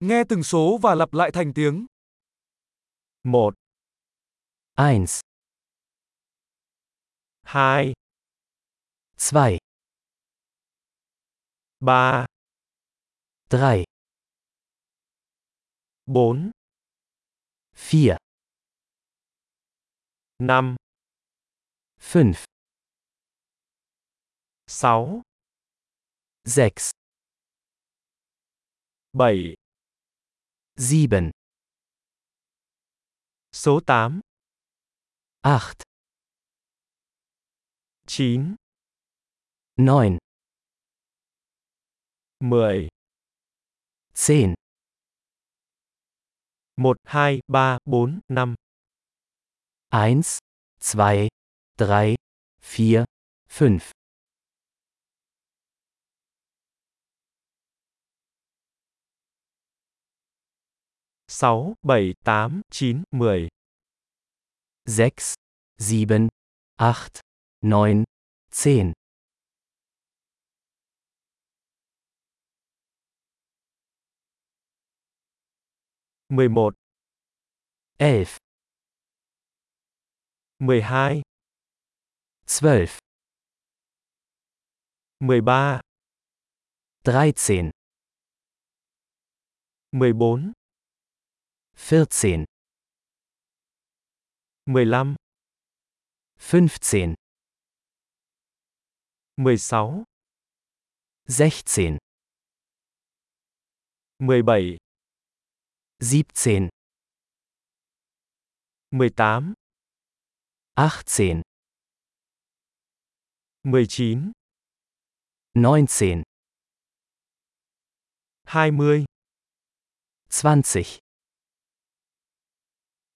Nghe từng số và lặp lại thành tiếng. 1, 1, 2, 2, 3, 3, 4, 4, 5, 5, 6, 6, 7, 7, số 8, 8, 9, 9, 10, 10, 1, 2, 3, 4, 5, 1, 2, 3, 4, 5, 6, 7, 8, 9, 10, 6, 7, 8, 9, 10, 11, 11, 12, 12, 13, 13, 14, 14, 15, 15, 16, 16, 17, 17, 18, 18, 19, 19, 20, 20,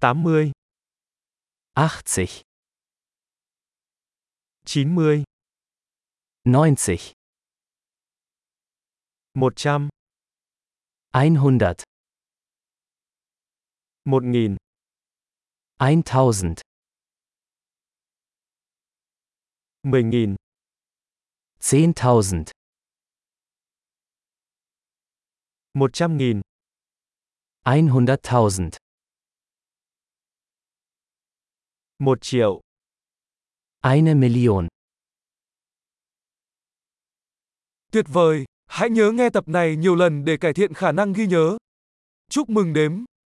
80, 80, 90, 90, 100, 100, 1000, 1000, 10000, 10.000, 100.000, 100.000, 1 triệu, eine Million. Tuyệt vời! Hãy nhớ nghe tập này nhiều lần để cải thiện khả năng ghi nhớ. Chúc mừng đếm!